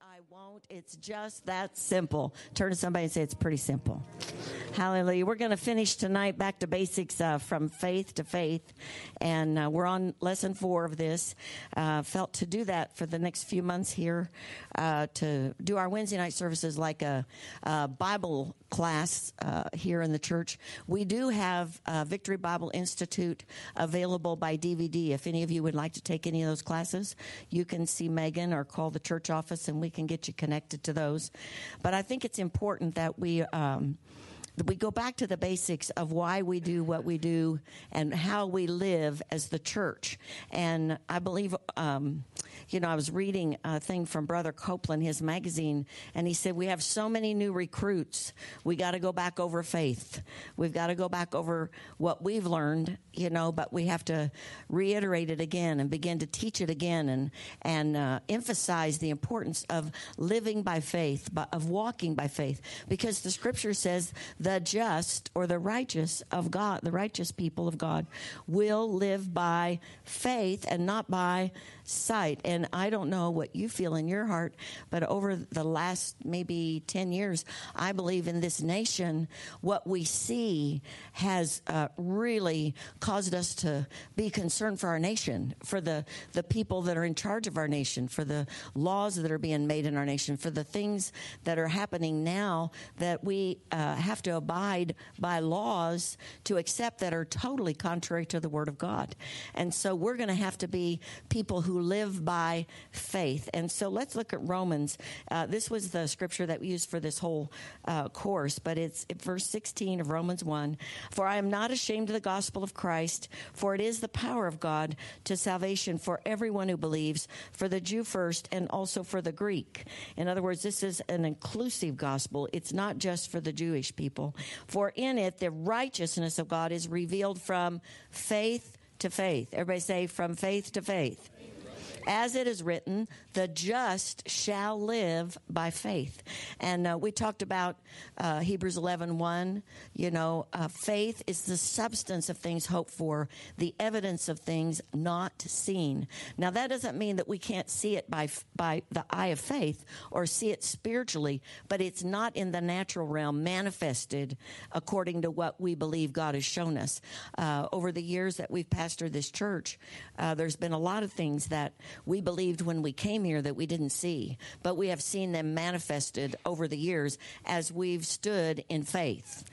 I won't. It's just that simple. Turn to somebody and say, It's pretty simple. Hallelujah. We're going to finish tonight back to basics uh, from faith to faith. And uh, we're on lesson four of this. Uh, felt to do that for the next few months here uh, to do our Wednesday night services like a, a Bible class uh, here in the church. We do have Victory Bible Institute available by DVD. If any of you would like to take any of those classes, you can see Megan or call the church office and we can get you connected to those. But I think it's important that we. Um, we go back to the basics of why we do what we do and how we live as the church. And I believe, um, you know, I was reading a thing from Brother Copeland, his magazine, and he said, We have so many new recruits. We got to go back over faith. We've got to go back over what we've learned, you know, but we have to reiterate it again and begin to teach it again and, and uh, emphasize the importance of living by faith, of walking by faith, because the scripture says, the just or the righteous of God, the righteous people of God, will live by faith and not by sight. And I don't know what you feel in your heart, but over the last maybe 10 years, I believe in this nation, what we see has uh, really caused us to be concerned for our nation, for the, the people that are in charge of our nation, for the laws that are being made in our nation, for the things that are happening now that we uh, have to abide by laws to accept that are totally contrary to the Word of God. And so we're going to have to be people who live by faith. And so let's look at Romans. Uh, this was the scripture that we used for this whole uh, course, but it's verse 16 of Romans 1. For I am not ashamed of the gospel of Christ, for it is the power of God to salvation for everyone who believes, for the Jew first and also for the Greek. In other words, this is an inclusive gospel. It's not just for the Jewish people. For in it, the righteousness of God is revealed from faith to faith. Everybody say, from faith to faith as it is written, the just shall live by faith. And uh, we talked about uh, Hebrews 11 1. You know, uh, faith is the substance of things hoped for, the evidence of things not seen. Now, that doesn't mean that we can't see it by, by the eye of faith or see it spiritually, but it's not in the natural realm manifested according to what we believe God has shown us. Uh, over the years that we've pastored this church, uh, there's been a lot of things that we believed when we came here that we didn't see, but we have seen them manifested over the years as we've stood in faith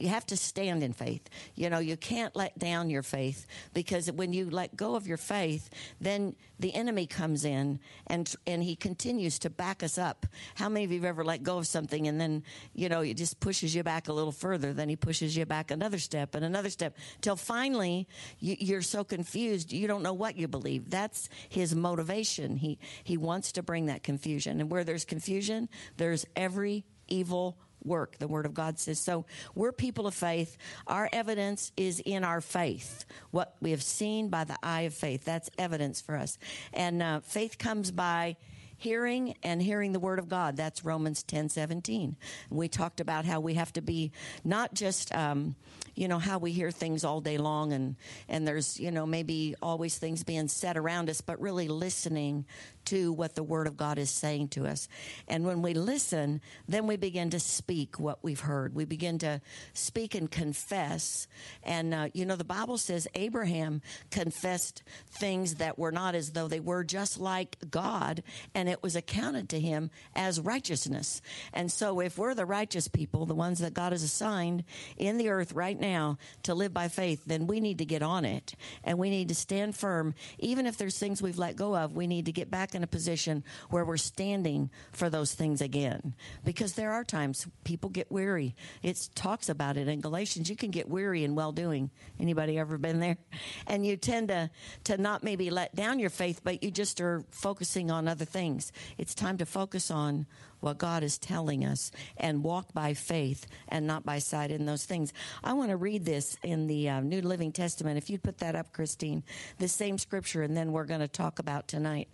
you have to stand in faith. You know, you can't let down your faith because when you let go of your faith, then the enemy comes in and and he continues to back us up. How many of you have ever let go of something and then, you know, it just pushes you back a little further, then he pushes you back another step and another step till finally you, you're so confused, you don't know what you believe. That's his motivation. He he wants to bring that confusion. And where there's confusion, there's every evil work, the Word of God says. So we're people of faith. Our evidence is in our faith, what we have seen by the eye of faith. That's evidence for us. And uh, faith comes by hearing and hearing the word of God. That's Romans 10 17. We talked about how we have to be not just, um, you know, how we hear things all day long and, and there's, you know, maybe always things being said around us, but really listening to what the Word of God is saying to us. And when we listen, then we begin to speak what we've heard. We begin to speak and confess. And, uh, you know, the Bible says Abraham confessed things that were not as though they were, just like God, and it was accounted to him as righteousness. And so if we're the righteous people, the ones that God has assigned in the earth right now to live by faith, then we need to get on it and we need to stand firm. Even if there's things we've let go of, we need to get back in a position where we're standing for those things again. Because there are times people get weary. It talks about it in Galatians. You can get weary in well doing. Anybody ever been there? And you tend to, to not maybe let down your faith, but you just are focusing on other things. It's time to focus on what God is telling us and walk by faith and not by sight in those things. I want to read this in the uh, New Living Testament. If you'd put that up, Christine, the same scripture, and then we're going to talk about tonight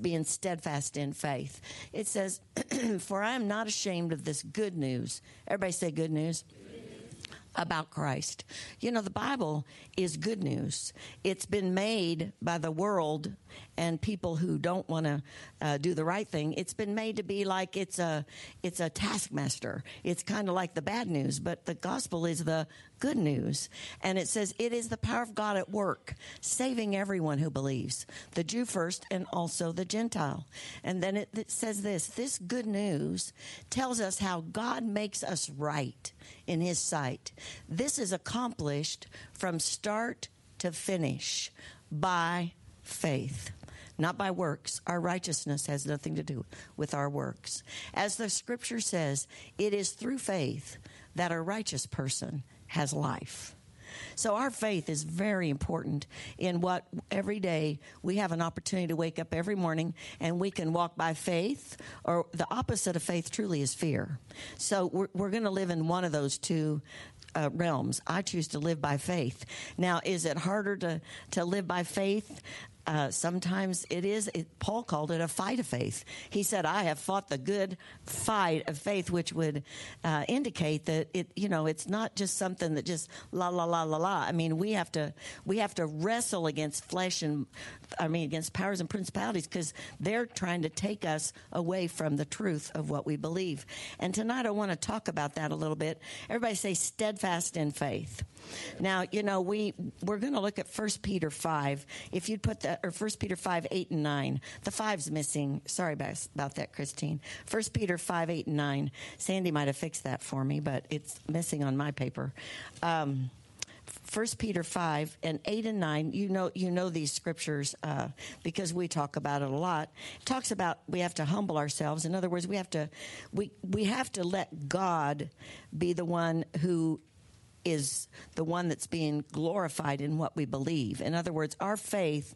being steadfast in faith. It says, For I am not ashamed of this good news. Everybody say good news about Christ. You know, the Bible is good news. It's been made by the world and people who don't want to uh, do the right thing. It's been made to be like it's a it's a taskmaster. It's kind of like the bad news, but the gospel is the good news. And it says it is the power of God at work, saving everyone who believes, the Jew first and also the Gentile. And then it, it says this this good news tells us how God makes us right in his sight. This is accomplished from start to finish by faith not by works. Our righteousness has nothing to do with our works. As the scripture says, it is through faith that a righteous person has life. So our faith is very important in what every day we have an opportunity to wake up every morning and we can walk by faith or the opposite of faith truly is fear. So we're, we're going to live in one of those two uh, realms. I choose to live by faith. Now, is it harder to, to live by faith? Uh, sometimes it is. It, Paul called it a fight of faith. He said, "I have fought the good fight of faith," which would uh, indicate that it, you know, it's not just something that just la la la la la. I mean, we have to we have to wrestle against flesh and I mean against powers and principalities because they're trying to take us away from the truth of what we believe. And tonight I want to talk about that a little bit. Everybody say steadfast in faith. Now, you know, we we're going to look at 1 Peter 5. If you'd put that or 1 Peter 5 8 and 9. The five's missing. Sorry about, about that, Christine. 1 Peter 5 8 and 9. Sandy might have fixed that for me, but it's missing on my paper. Um, 1 Peter 5 and 8 and 9, you know, you know these scriptures uh, because we talk about it a lot. It talks about we have to humble ourselves. In other words, we have to we we have to let God be the one who is the one that's being glorified in what we believe. In other words, our faith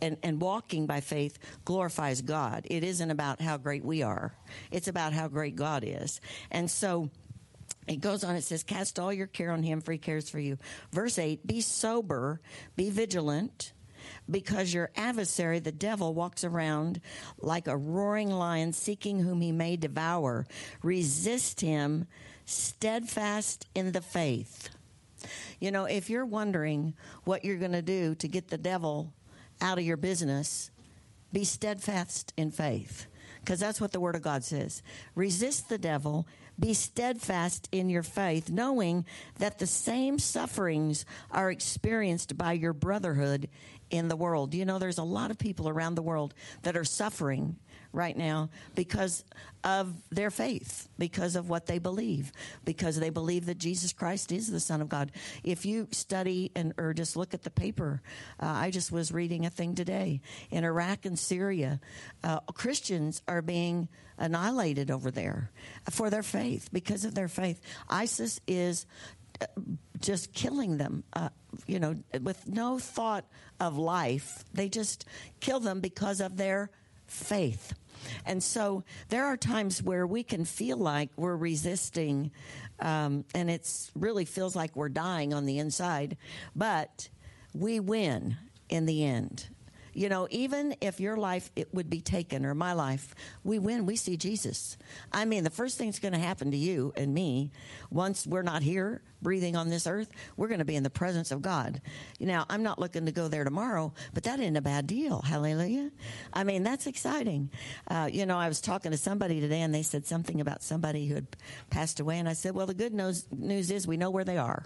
and, and walking by faith glorifies God. It isn't about how great we are, it's about how great God is. And so, it goes on, it says, Cast all your care on him, for he cares for you. Verse 8 Be sober, be vigilant, because your adversary, the devil, walks around like a roaring lion, seeking whom he may devour. Resist him, steadfast in the faith. You know, if you're wondering what you're going to do to get the devil out of your business, be steadfast in faith. Because that's what the Word of God says. Resist the devil, be steadfast in your faith, knowing that the same sufferings are experienced by your brotherhood in the world. You know, there's a lot of people around the world that are suffering right now because of their faith, because of what they believe, because they believe that Jesus Christ is the Son of God. If you study and or just look at the paper, uh, I just was reading a thing today in Iraq and Syria, uh, Christians are being annihilated over there for their faith because of their faith. ISIS is uh, just killing them, uh, you know, with no thought of life. They just kill them because of their faith. And so there are times where we can feel like we're resisting, um, and it really feels like we're dying on the inside, but we win in the end. You know, even if your life it would be taken or my life, we win. We see Jesus. I mean, the first thing that's going to happen to you and me once we're not here breathing on this earth, we're going to be in the presence of God. Now, I'm not looking to go there tomorrow, but that isn't a bad deal. Hallelujah. I mean, that's exciting. Uh, you know, I was talking to somebody today and they said something about somebody who had passed away. And I said, well, the good news is we know where they are.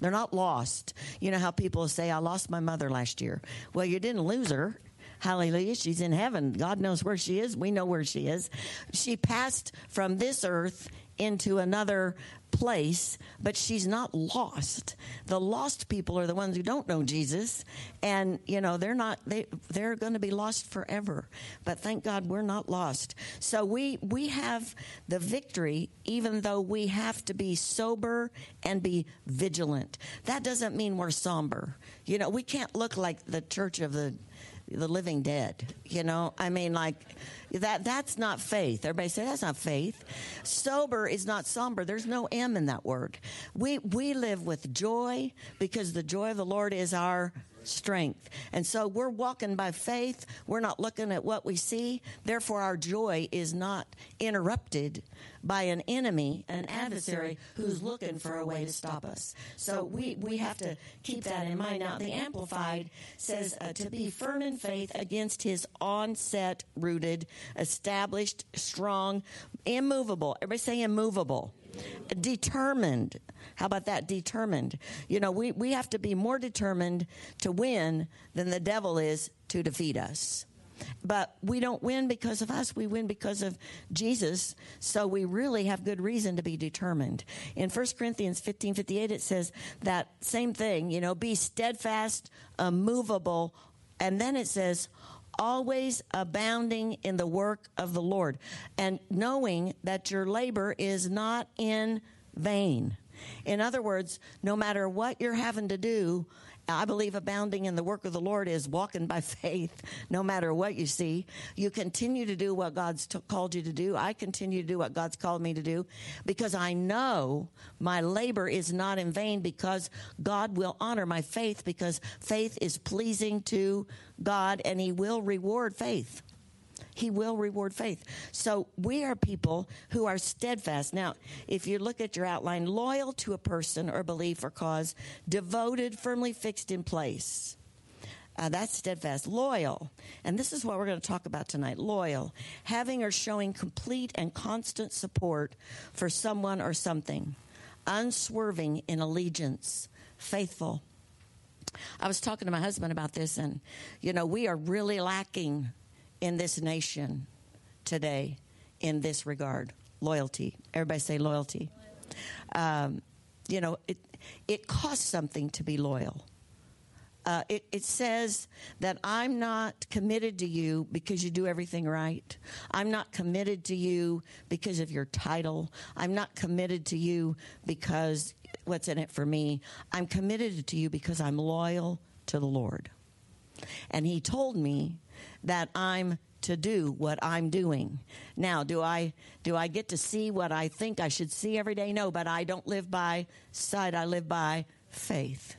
They're not lost. You know how people say, I lost my mother last year. Well, you didn't lose her. Hallelujah. She's in heaven. God knows where she is. We know where she is. She passed from this earth into another place, but she's not lost. The lost people are the ones who don't know Jesus, and you know they're not they they're going to be lost forever. But thank God we're not lost. So we we have the victory, even though we have to be sober and be vigilant. That doesn't mean we're somber. You know, we can't look like the church of the the living dead. You know, I mean, like that. That's not faith. Everybody say that's not faith. Sober is not somber. There's no M in that word. We we live with joy because the joy of the Lord is our strength. And so we're walking by faith. We're not looking at what we see. Therefore, our joy is not interrupted by an enemy, an adversary who's looking for a way to stop us. So we, we have to keep that in mind. Now, the Amplified says uh, to be firm in faith against his onset rooted, established, strong, immovable. Everybody say immovable. Determined. How about that? Determined. You know, we, we have to be more determined to win than the devil is to defeat us. But we don't win because of us. We win because of Jesus. So we really have good reason to be determined. In 1 Corinthians 15 58, it says that same thing, you know, be steadfast, immovable. And then it says, always abounding in the work of the Lord, and knowing that your labor is not in vain. In other words, no matter what you're having to do, I believe abounding in the work of the Lord is walking by faith, no matter what you see. You continue to do what God's t- called you to do. I continue to do what God's called me to do because I know my labor is not in vain because God will honor my faith because faith is pleasing to God and He will reward faith. He will reward faith. So we are people who are steadfast. Now, if you look at your outline, loyal to a person or belief or cause, devoted, firmly fixed in place. Uh, that's steadfast. Loyal. And this is what we're going to talk about tonight. Loyal. Having or showing complete and constant support for someone or something. Unswerving in allegiance. Faithful. I was talking to my husband about this, and, you know, we are really lacking in this nation today in this regard loyalty. Everybody say loyalty. Um, you know, it, it costs something to be loyal. Uh, it, it, says that I'm not committed to you because you do everything right. I'm not committed to you because of your title. I'm not committed to you because what's in it for me. I'm committed to you because I'm loyal to the Lord. And He told me that I'm to do what I'm doing. Now, do I do I get to see what I think I should see every day? No, but I don't live by sight. I live by faith.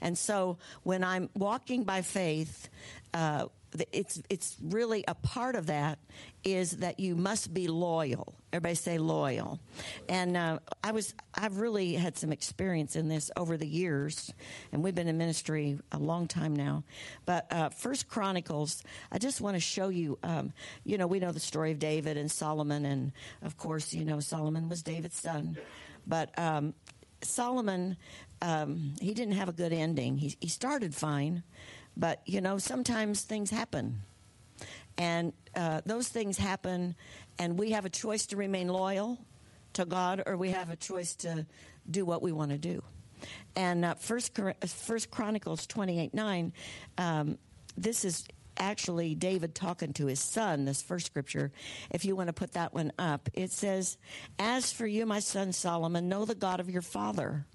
And so when I'm walking by faith, uh, it's it's really a part of that is that you must be loyal. Everybody say loyal. And uh, I was I've really had some experience in this over the years, and we've been in ministry a long time now. But uh, First Chronicles, I just want to show you. Um, you know, we know the story of David and Solomon, and of course, you know Solomon was David's son, but um, Solomon um, he didn't have a good ending. He he started fine but, you know, sometimes things happen. And uh, those things happen, and we have a choice to remain loyal to God, or we have a choice to do what we want to do. And uh, First, First Chronicles 28 9, um, this is actually David talking to his son, this first scripture. If you want to put that one up, it says, As for you, my son Solomon, know the God of your father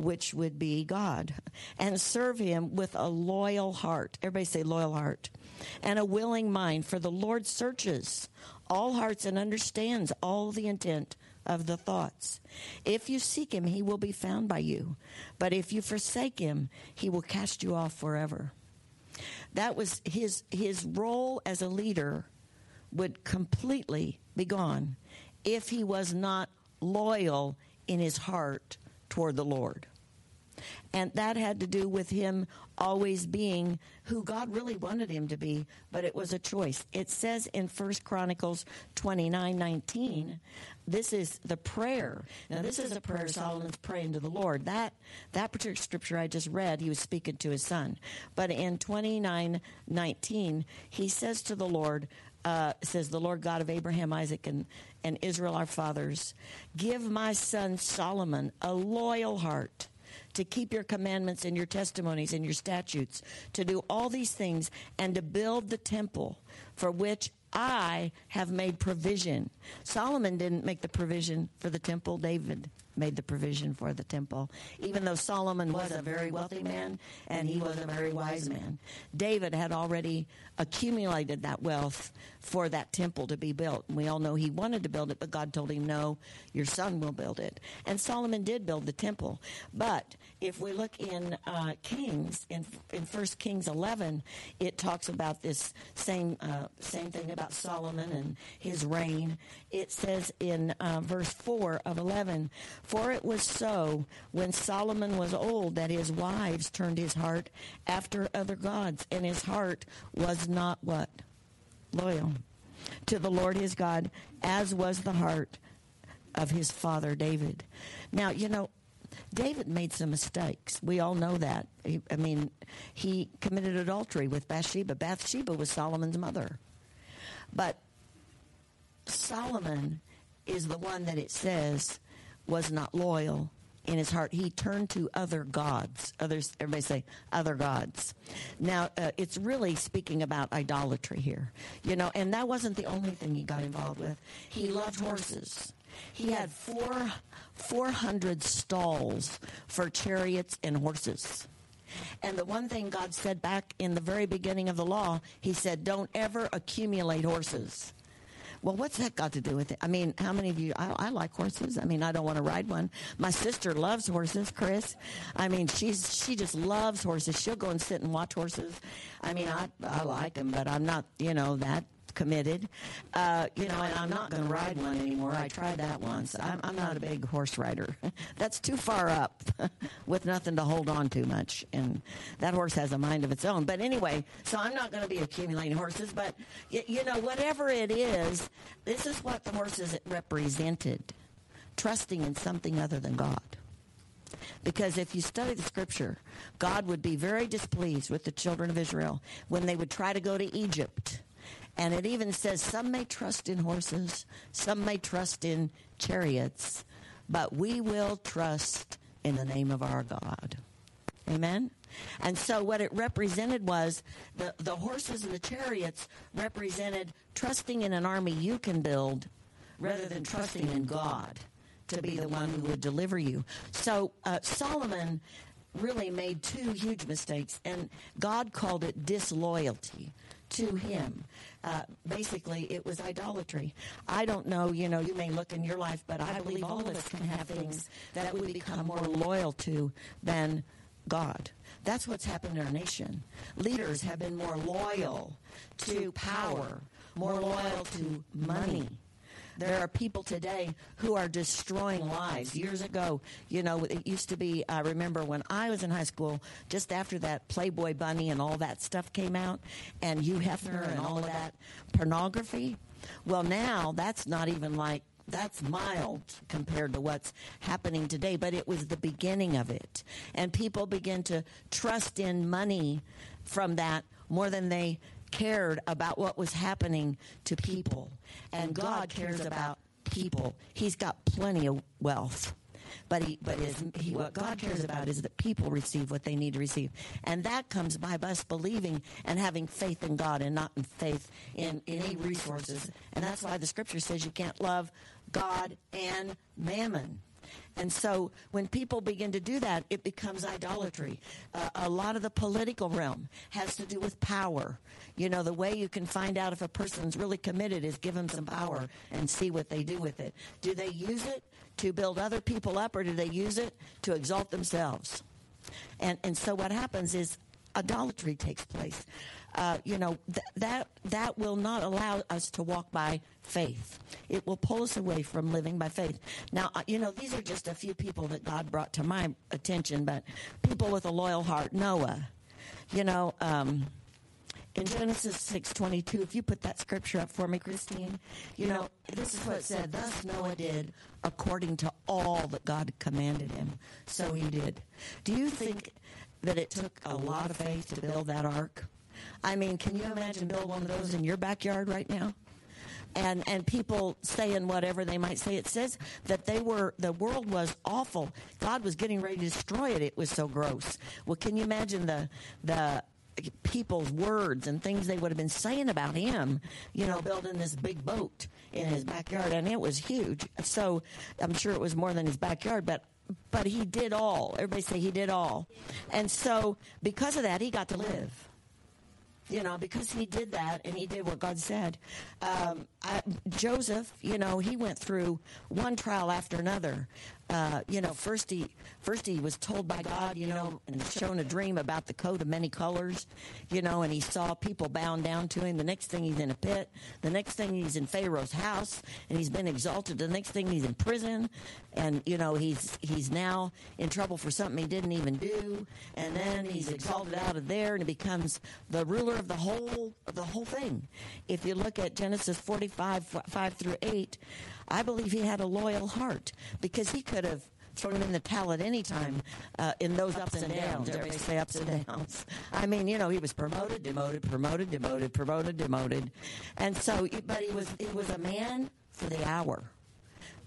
which would be God, and serve him with a loyal heart. Everybody say loyal heart. And a willing mind, for the Lord searches all hearts and understands all the intent of the thoughts. If you seek him, he will be found by you. But if you forsake him, he will cast you off forever. That was his his role as a leader would completely be gone if he was not loyal in his heart toward the Lord. And that had to do with him always being who God really wanted him to be, but it was a choice. It says in First Chronicles 29 19, this is the prayer. Now, this is a prayer Solomon's praying to the Lord. That, that particular scripture I just read, he was speaking to his son. But in 29 19, he says to the Lord, uh, says the Lord God of Abraham, Isaac, and, and Israel, our fathers, give my son Solomon a loyal heart to keep your commandments and your testimonies and your statutes, to do all these things, and to build the temple for which I have made provision. Solomon didn't make the provision for the temple, David made the provision for the temple. Even though Solomon was a very wealthy man and he was a very wise man, David had already accumulated that wealth for that temple to be built. We all know he wanted to build it, but God told him, no, your son will build it. And Solomon did build the temple. But if we look in uh, Kings, in, in 1 Kings 11, it talks about this same, uh, same thing about Solomon and his reign. It says in uh, verse 4 of 11, For it was so when Solomon was old that his wives turned his heart after other gods, and his heart was not what? Loyal to the Lord his God, as was the heart of his father David. Now, you know, David made some mistakes. We all know that. He, I mean, he committed adultery with Bathsheba. Bathsheba was Solomon's mother. But Solomon is the one that it says was not loyal in his heart. He turned to other gods. Others, everybody say other gods. Now, uh, it's really speaking about idolatry here, you know. And that wasn't the only thing he got involved with. He loved horses. He had four, 400 stalls for chariots and horses. And the one thing God said back in the very beginning of the law, He said, don't ever accumulate horses. Well, what's that got to do with it? I mean, how many of you? I, I like horses. I mean, I don't want to ride one. My sister loves horses, Chris. I mean, she's she just loves horses. She'll go and sit and watch horses. I mean, I I like them, but I'm not, you know, that committed. Uh, you know, and I'm not going to ride one anymore. I tried that once. I'm, I'm not a big horse rider. That's too far up with nothing to hold on to much. And that horse has a mind of its own. But anyway, so I'm not going to be accumulating horses. But, you, you know, whatever it is, this is what the horses represented trusting in something other than God. Because if you study the scripture, God would be very displeased with the children of Israel when they would try to go to Egypt and it even says some may trust in horses, some may trust in chariots, but we will trust in the name of our God. Amen? And so what it represented was the, the horses and the chariots represented trusting in an army you can build rather than trusting in God to be the one who would deliver you. So uh, Solomon really made two huge mistakes, and God called it disloyalty to him. Uh, basically, it was idolatry. I don't know, you know, you may look in your life, but I believe all of us can have things that we become more loyal to than God. That's what's happened in our nation. Leaders have been more loyal to power, more loyal to money there are people today who are destroying lives. Years ago, you know, it used to be, I remember when I was in high school, just after that Playboy Bunny and all that stuff came out, and Hugh Hefner and all of that pornography. Well, now that's not even like that's mild compared to what's happening today, but it was the beginning of it. And people begin to trust in money from that more than they cared about what was happening to people. And God cares about people. He's got plenty of wealth. But he, but his, he, what God cares about is that people receive what they need to receive, and that comes by us believing and having faith in God and not in faith in, in any resources. And that's why the Scripture says you can't love God and mammon. And so when people begin to do that, it becomes idolatry. Uh, a lot of the political realm has to do with power. You know, the way you can find out if a person's really committed is give them some power and see what they do with it. Do they use it to build other people up or do they use it to exalt themselves? And, and so what happens is idolatry takes place. Uh, you know, th- that, that will not allow us to walk by faith. It will pull us away from living by faith. Now, uh, you know, these are just a few people that God brought to my attention, but people with a loyal heart. Noah, you know, um, in Genesis 6:22, if you put that scripture up for me, Christine, you know, this is what it said, thus Noah did according to all that God commanded him. So he did. Do you think that it took a lot of faith to build that ark? I mean, can you imagine build one of those in your backyard right now? and and people saying whatever they might say. It says that they were the world was awful. God was getting ready to destroy it. It was so gross. Well, can you imagine the the people's words and things they would have been saying about him, you know, building this big boat in his backyard, and it was huge. So I'm sure it was more than his backyard, but but he did all. Everybody say he did all, and so because of that, he got to live you know, because he did that and he did what God said. Um, I, Joseph, you know, he went through one trial after another. Uh, you know, first he first he was told by God, you know, and shown a dream about the coat of many colors, you know, and he saw people bowing down to him. The next thing he's in a pit. The next thing he's in Pharaoh's house, and he's been exalted. The next thing he's in prison, and you know he's he's now in trouble for something he didn't even do, and then he's exalted out of there, and he becomes the ruler of the whole of the whole thing. If you look at Genesis forty five five through eight. I believe he had a loyal heart because he could have thrown him in the towel at any time uh, in those ups and downs. Everybody say ups and downs. I mean, you know, he was promoted, demoted, promoted, demoted, promoted, demoted, and so. But he was he was a man for the hour,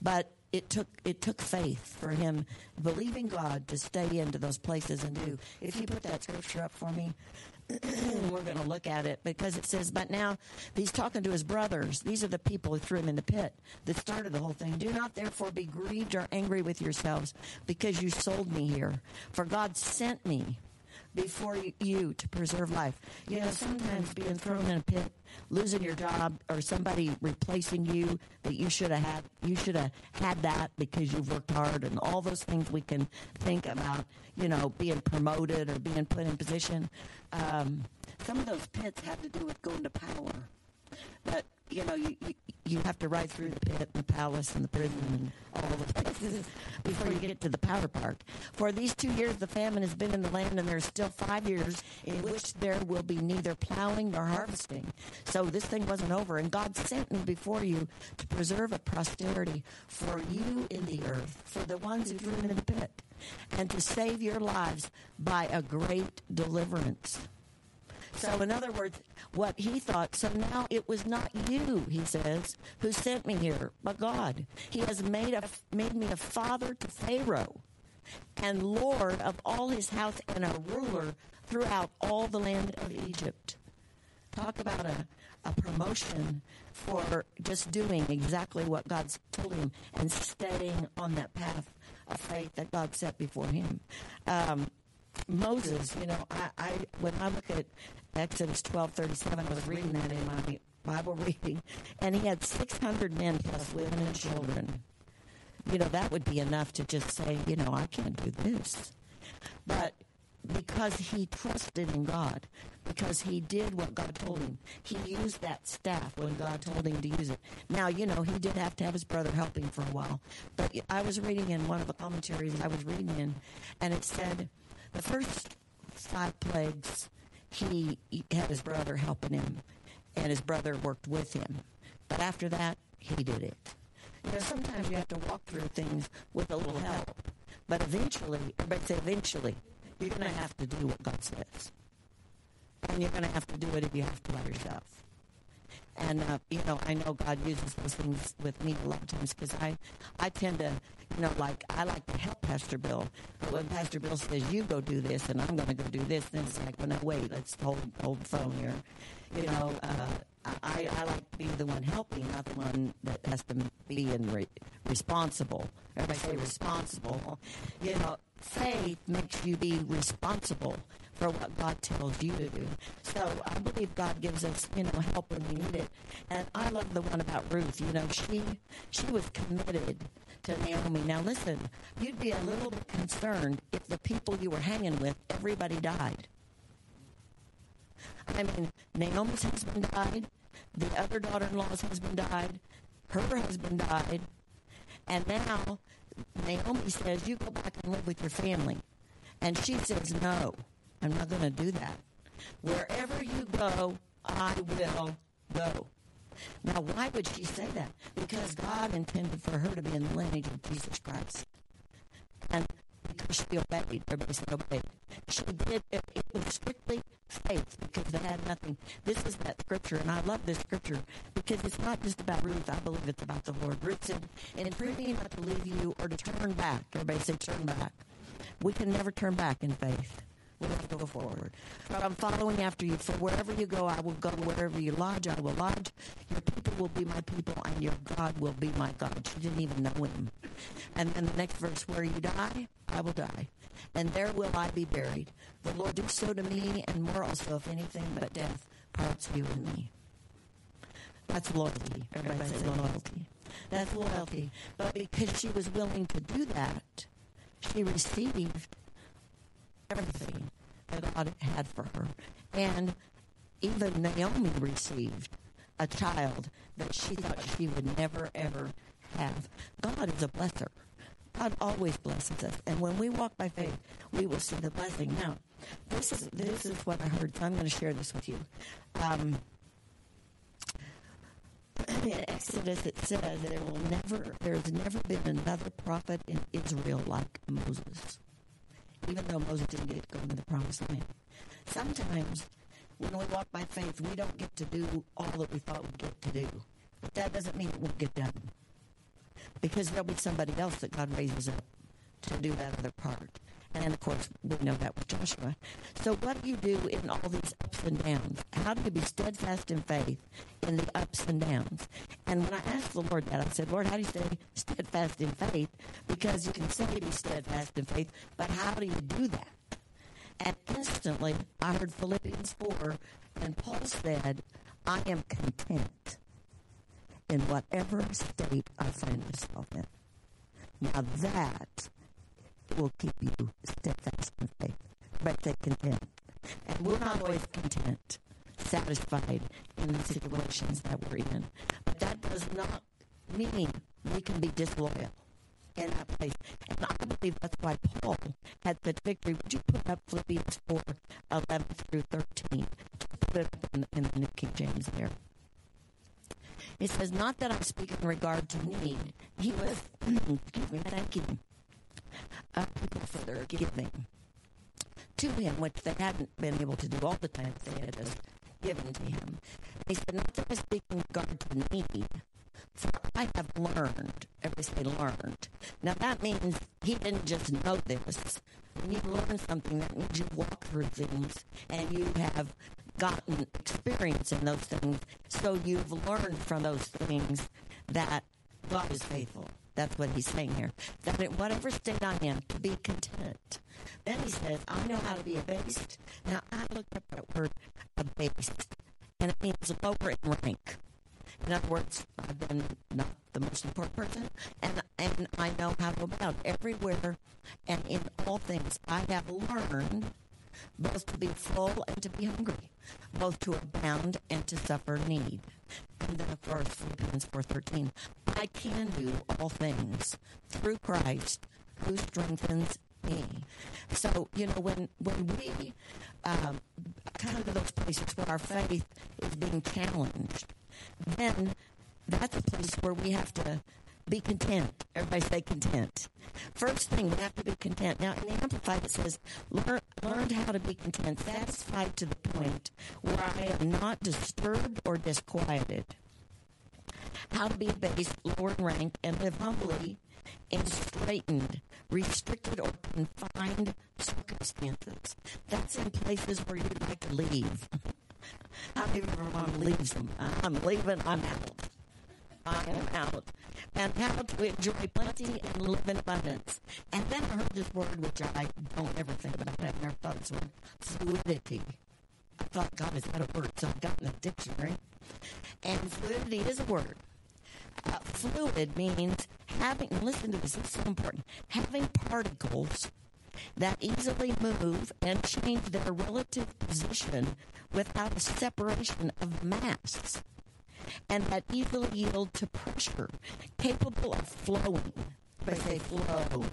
but it took it took faith for him believing God to stay into those places and do. If you put that scripture up for me, we're going to look at it because it says, but now he's talking to his brothers. These are the people who threw him in the pit that started the whole thing. Do not therefore be grieved or angry with yourselves because you sold me here. For God sent me before you to preserve life. You know, sometimes being thrown in a pit, losing your job, or somebody replacing you that you should have had, you should have had that because you've worked hard, and all those things we can think about. You know, being promoted or being put in position. Um, some of those pits have to do with going to power, but you know, you, you, you have to ride through the pit and the palace and the prison and all the places before you get to the powder park. For these two years, the famine has been in the land, and there's still five years in which there will be neither plowing nor harvesting. So this thing wasn't over, and God sent me before you to preserve a posterity for you in the earth, for the ones who drew in the pit, and to save your lives by a great deliverance. So, in other words, what he thought, so now it was not you, he says, who sent me here, but God. He has made, a, made me a father to Pharaoh and Lord of all his house and a ruler throughout all the land of Egypt. Talk about a, a promotion for just doing exactly what God's told him and staying on that path of faith that God set before him. Um, Moses, you know, I, I when I look at Exodus twelve thirty seven, I was reading that in my Bible reading, and he had six hundred men plus women and children. You know, that would be enough to just say, you know, I can't do this. But because he trusted in God, because he did what God told him. He used that staff when God told him to use it. Now, you know, he did have to have his brother help him for a while. But I was reading in one of the commentaries I was reading in, and it said the first five plagues, he, he had his brother helping him, and his brother worked with him. But after that, he did it. You know, sometimes you have to walk through things with a little help. But eventually, everybody say eventually, you're going to have to do what God says. And you're going to have to do it if you have to by yourself. And, uh, you know, I know God uses those things with me a lot of times because I, I tend to, you know, like, I like to help Pastor Bill. But when Pastor Bill says, you go do this and I'm going to go do this, then it's like, well, no, wait, let's hold, hold the phone here. You know, uh, I, I like to be the one helping, not the one that has to be in re- responsible. Everybody say responsible. You know, faith makes you be responsible for what God tells you to do. So I believe God gives us, you know, help when we need it. And I love the one about Ruth. You know, she she was committed to Naomi. Now listen, you'd be a little bit concerned if the people you were hanging with, everybody died. I mean, Naomi's husband died, the other daughter-in-law's husband died, her husband died, and now Naomi says, You go back and live with your family. And she says, No. I'm not going to do that. Wherever you go, I will go. Now, why would she say that? Because God intended for her to be in the lineage of Jesus Christ. And because she obeyed, everybody said obeyed. She did, it, it was strictly faith because they had nothing. This is that scripture, and I love this scripture because it's not just about Ruth. I believe it's about the Lord. Ruth said, and entreating not to leave you or to turn back. Everybody say turn back. We can never turn back in faith we're going to go forward. From following after you, for wherever you go, I will go. Wherever you lodge, I will lodge. Your people will be my people, and your God will be my God. She didn't even know him. And then the next verse, where you die, I will die, and there will I be buried. The Lord do so to me, and more also, if anything but death parts you and me. That's loyalty. Everybody say loyalty. That's loyalty. But because she was willing to do that, she received everything that God had for her. And even Naomi received a child that she thought she would never, ever have. God is a blesser. God always blesses us. And when we walk by faith, we will see the blessing. Now, this is this is what I heard, so I'm going to share this with you. Um, in Exodus it says there will never there's never been another prophet in Israel like Moses. Even though Moses didn't get to go into the promised land. Sometimes when we walk by faith we don't get to do all that we thought we'd get to do. But that doesn't mean it won't get done. Because there'll be somebody else that God raises up to do that other part. And of course, we know that with Joshua. So, what do you do in all these and downs? How do you be steadfast in faith in the ups and downs? And when I asked the Lord that, I said, Lord, how do you stay steadfast in faith? Because you can say be steadfast in faith, but how do you do that? And instantly, I heard Philippians 4, and Paul said, I am content in whatever state I find myself in. Now, that will keep you steadfast in faith. But they content. And we're not always content, satisfied in the situations that we're in. But that does not mean we can be disloyal in that place. And I believe that's why Paul had such victory. Would you put up Philippians 4 11 through 13? Put it up in, in the New King James there. It says, Not that I speak in regard to need. He was, excuse me, thanking uh, people for their giving to him, which they hadn't been able to do all the time they had just given to him. He said, Not that I speak in regard to need, for I have learned. Everybody say learned. Now that means he didn't just know this. When you learn something, that means you walk through things and you have gotten experience in those things. So you've learned from those things that God is faithful. That's what he's saying here. That in whatever state I am, to be content. Then he says, I know how to be abased. Now, I looked up that word abased, and it means lower in rank. In other words, I've been not the most important person, and and I know how to abound everywhere and in all things. I have learned both to be full and to be hungry, both to abound and to suffer need. And then, of course, Philippians 4.13, I can do all things through Christ who strengthens me. So, you know, when, when we um, come to those places where our faith is being challenged, then that's a place where we have to be content. Everybody say content. First thing, we have to be content. Now, in the Amplified, it says, Learn, learned how to be content, satisfied to the point where I am not disturbed or disquieted. How to be abased, lower in rank, and live humbly in straitened, restricted, or confined circumstances. That's in places where you'd like to leave. Leave some? I'm leaving, I'm out. I am out. And how to enjoy plenty and live in abundance. And then I heard this word, which I don't ever think about. I've never thought this word, fluidity. I thought, God, is that a word? So I got in the dictionary. And fluidity is a word. Uh, fluid means having, listen to this, this is so important, having particles that easily move and change their relative position without a separation of mass and that easily yield to pressure, capable of flowing. They say flow.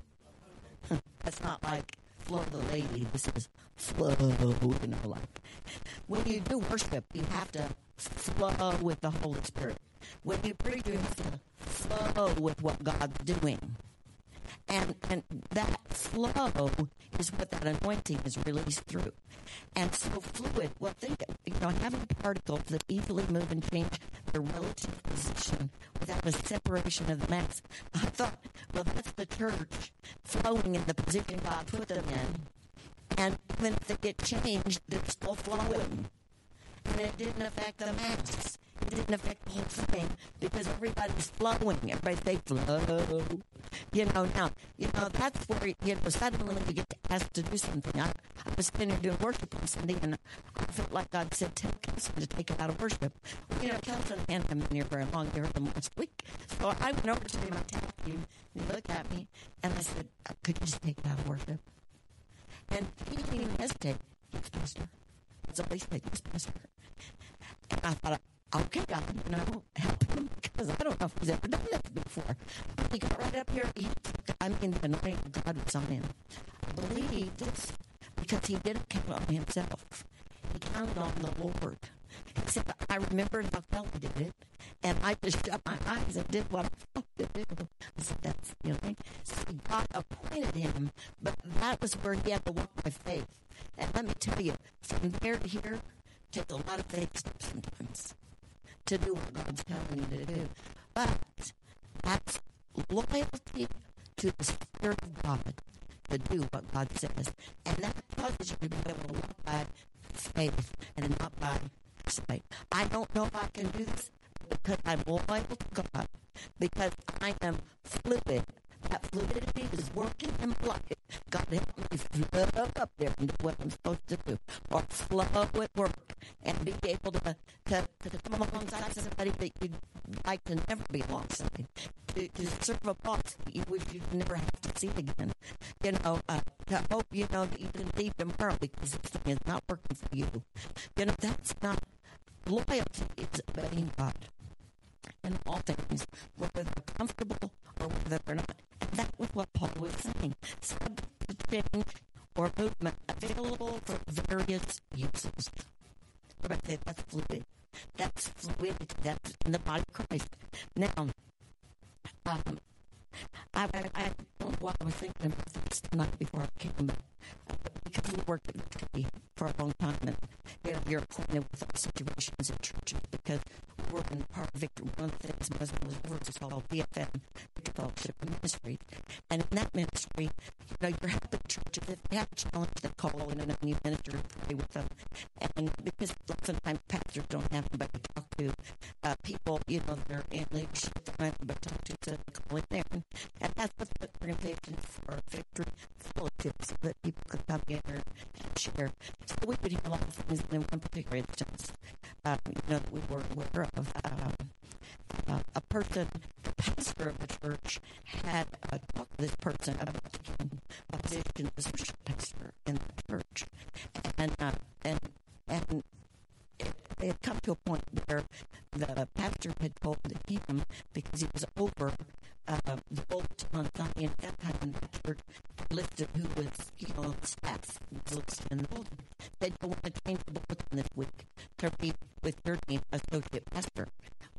That's not like Flo the lady. This is flow, you know, like when you do worship, you have to flow with the Holy Spirit. When you preach, you have to flow with what God's doing. And, and that flow is what that anointing is released through. And so fluid, well, think, you know, having particles that easily move and change their relative position without a separation of the mass. I thought, well, that's the church flowing in the position God put them in. And even if they get changed, they're still flowing. And it didn't affect the masks. It didn't affect the whole thing because everybody's flowing. Everybody say flow. You know, now, you know, that's where, you know, suddenly you get asked to do something. I, I was sitting there doing worship on Sunday and I felt like God said, tell Kelson to take it out of worship. You know, Kelson hadn't been here very long. You heard him last week. So I went over to him, I tapped him, and he looked at me, and I said, uh, could you just take it out of worship? And he didn't even hesitate. Yes, Pastor. Said. Yes, Pastor. And I thought, okay, God, you know, help him because I don't know if he's ever done this before. But he got right up here. He, I mean, the anointing of God was on him. I believe this because he didn't count on himself. He counted on the Lord. He said, I remembered how Kelly did it, and I just shut my eyes and did what I felt to do. I said, that's the. So God appointed him, but that was where he had to walk by faith. And let me tell you, from there to here, takes a lot of faith sometimes to do what God's telling you to do. But that's loyalty to the Spirit of God to do what God says. And that causes you to be able to walk by faith and not by sight. I don't know if I can do this because I'm loyal to God, because I am fluid. That fluidity is working in my life. God help me flow up there and do what I'm supposed to do, or flow at work and be able to, to, to come alongside somebody that you'd like to never be alongside, to, to serve a boss that you wish you'd never have to see again. You know, uh, to hope you know that you can leave tomorrow because this thing is not working for you. You know, that's not loyalty. It's obeying God in all things, whether they're comfortable or whether they're not. And that was what Paul was saying. Subject to change or movement available for various uses. But that's fluid. That's fluidity. That's in the body of Christ. Now, um, I, I, I don't know what I was thinking about this tonight before I came, but because we worked at the for a long time, and you know, you're acquainted with all situations in churches because we were in part of Victor. One of the things was over was called VFM, Victory Fellowship Ministry, and in that ministry, you know, you're helping churches if they have a challenge, they call in and you minister and pray with them, and because sometimes pastors don't have anybody to talk to, uh, people, you know, they're in leadership, they don't have anybody to talk to, so they call in there, and, that's what the organization for Victory Fellowship, so that people could come together and share. So we would hear a lot of things in one particular instance, uh, you know, that we were aware of. Um, uh, a person, the pastor of the church, had uh, talked to this person about taking a position as a pastor in the church, and uh, and and it, it had come to a point where the pastor had told him because he was over uh, the bulletin on Sunday and that time the church listed who was, you know, staff was listed the bulletin. They don't want to change the bulletin this week to with your name associate pastor.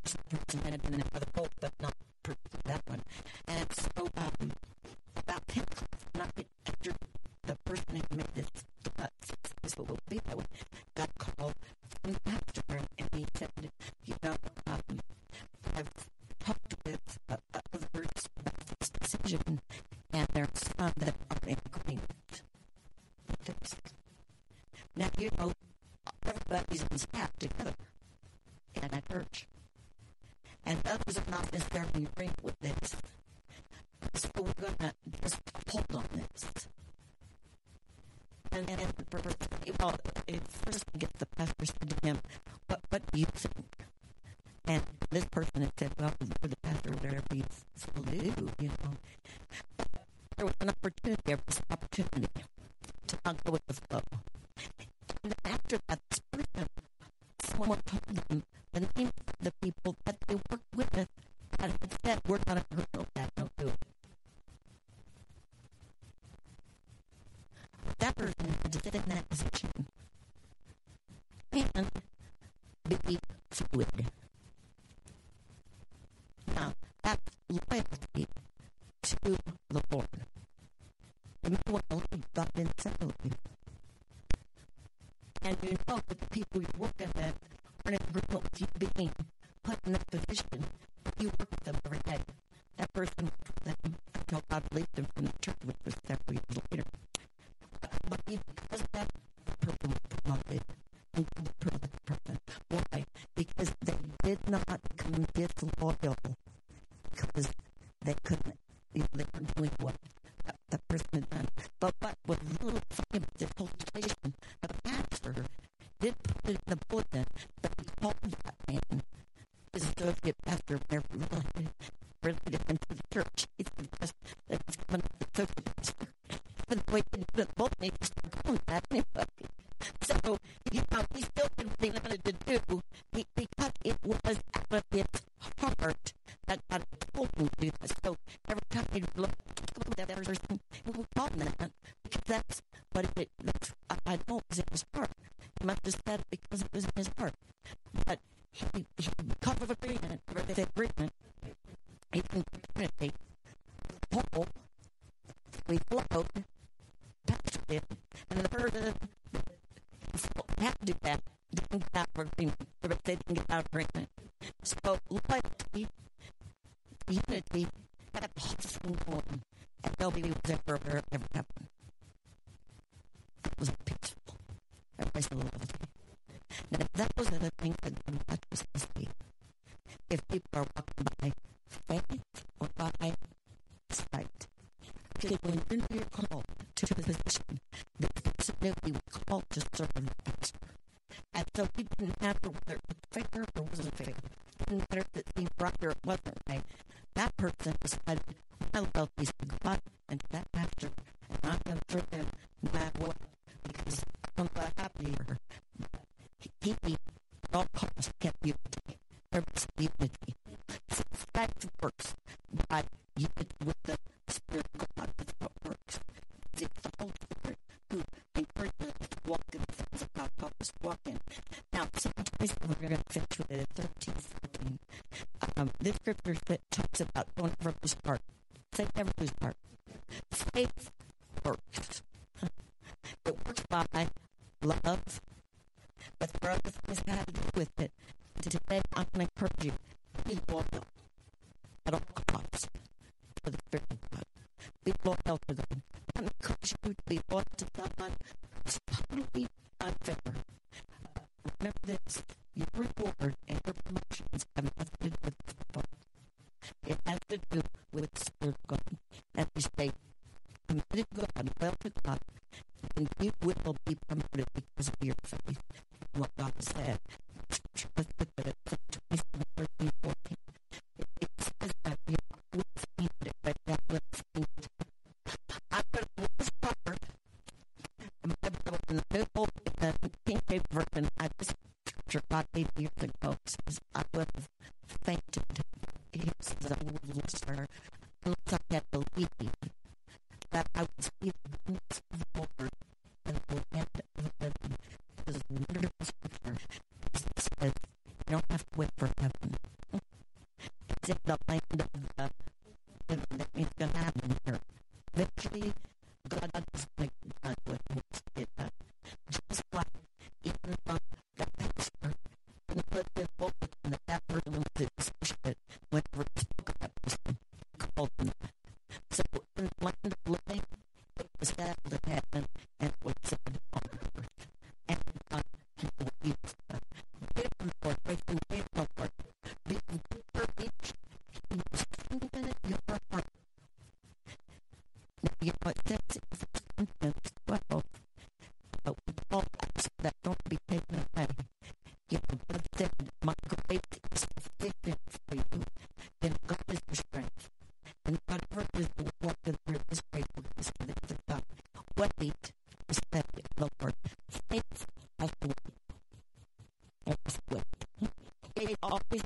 So the person had been in another poll, but not that one. And so um, about 10 o'clock after the person had made this uh, this will be that way, got called from the pastor and he said, you know, um, I've talked with uh, others about this decision, and there are some that are in agreement with this. Now, you know, everybody's on staff together in a church, and others are not necessarily in agreement with this. So we're going to just hold on this. And, and the person, well, first I guess the pastor said to him, what, what do you think? This person had said, well, the prison. Why? Because they did not become disloyal healthy. That, that was another thing that God was us. If people are walking by Remember this, your reward and your promotions have nothing to do with football. It has to do with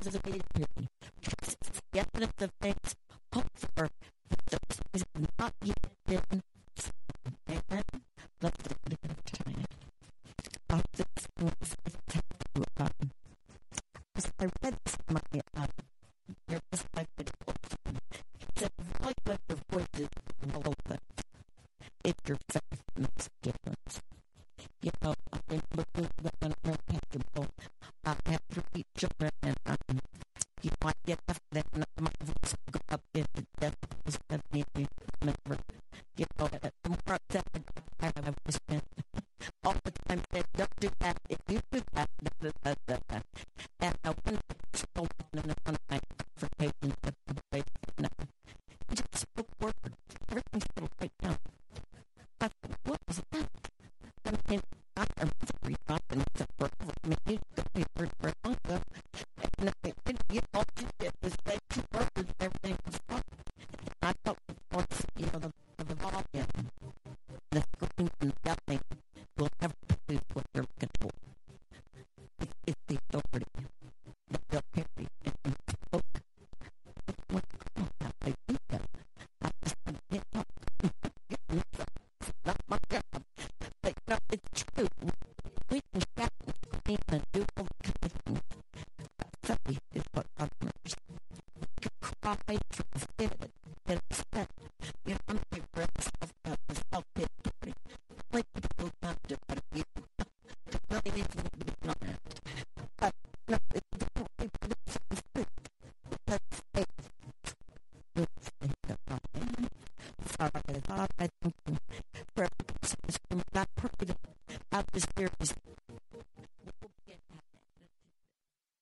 participated in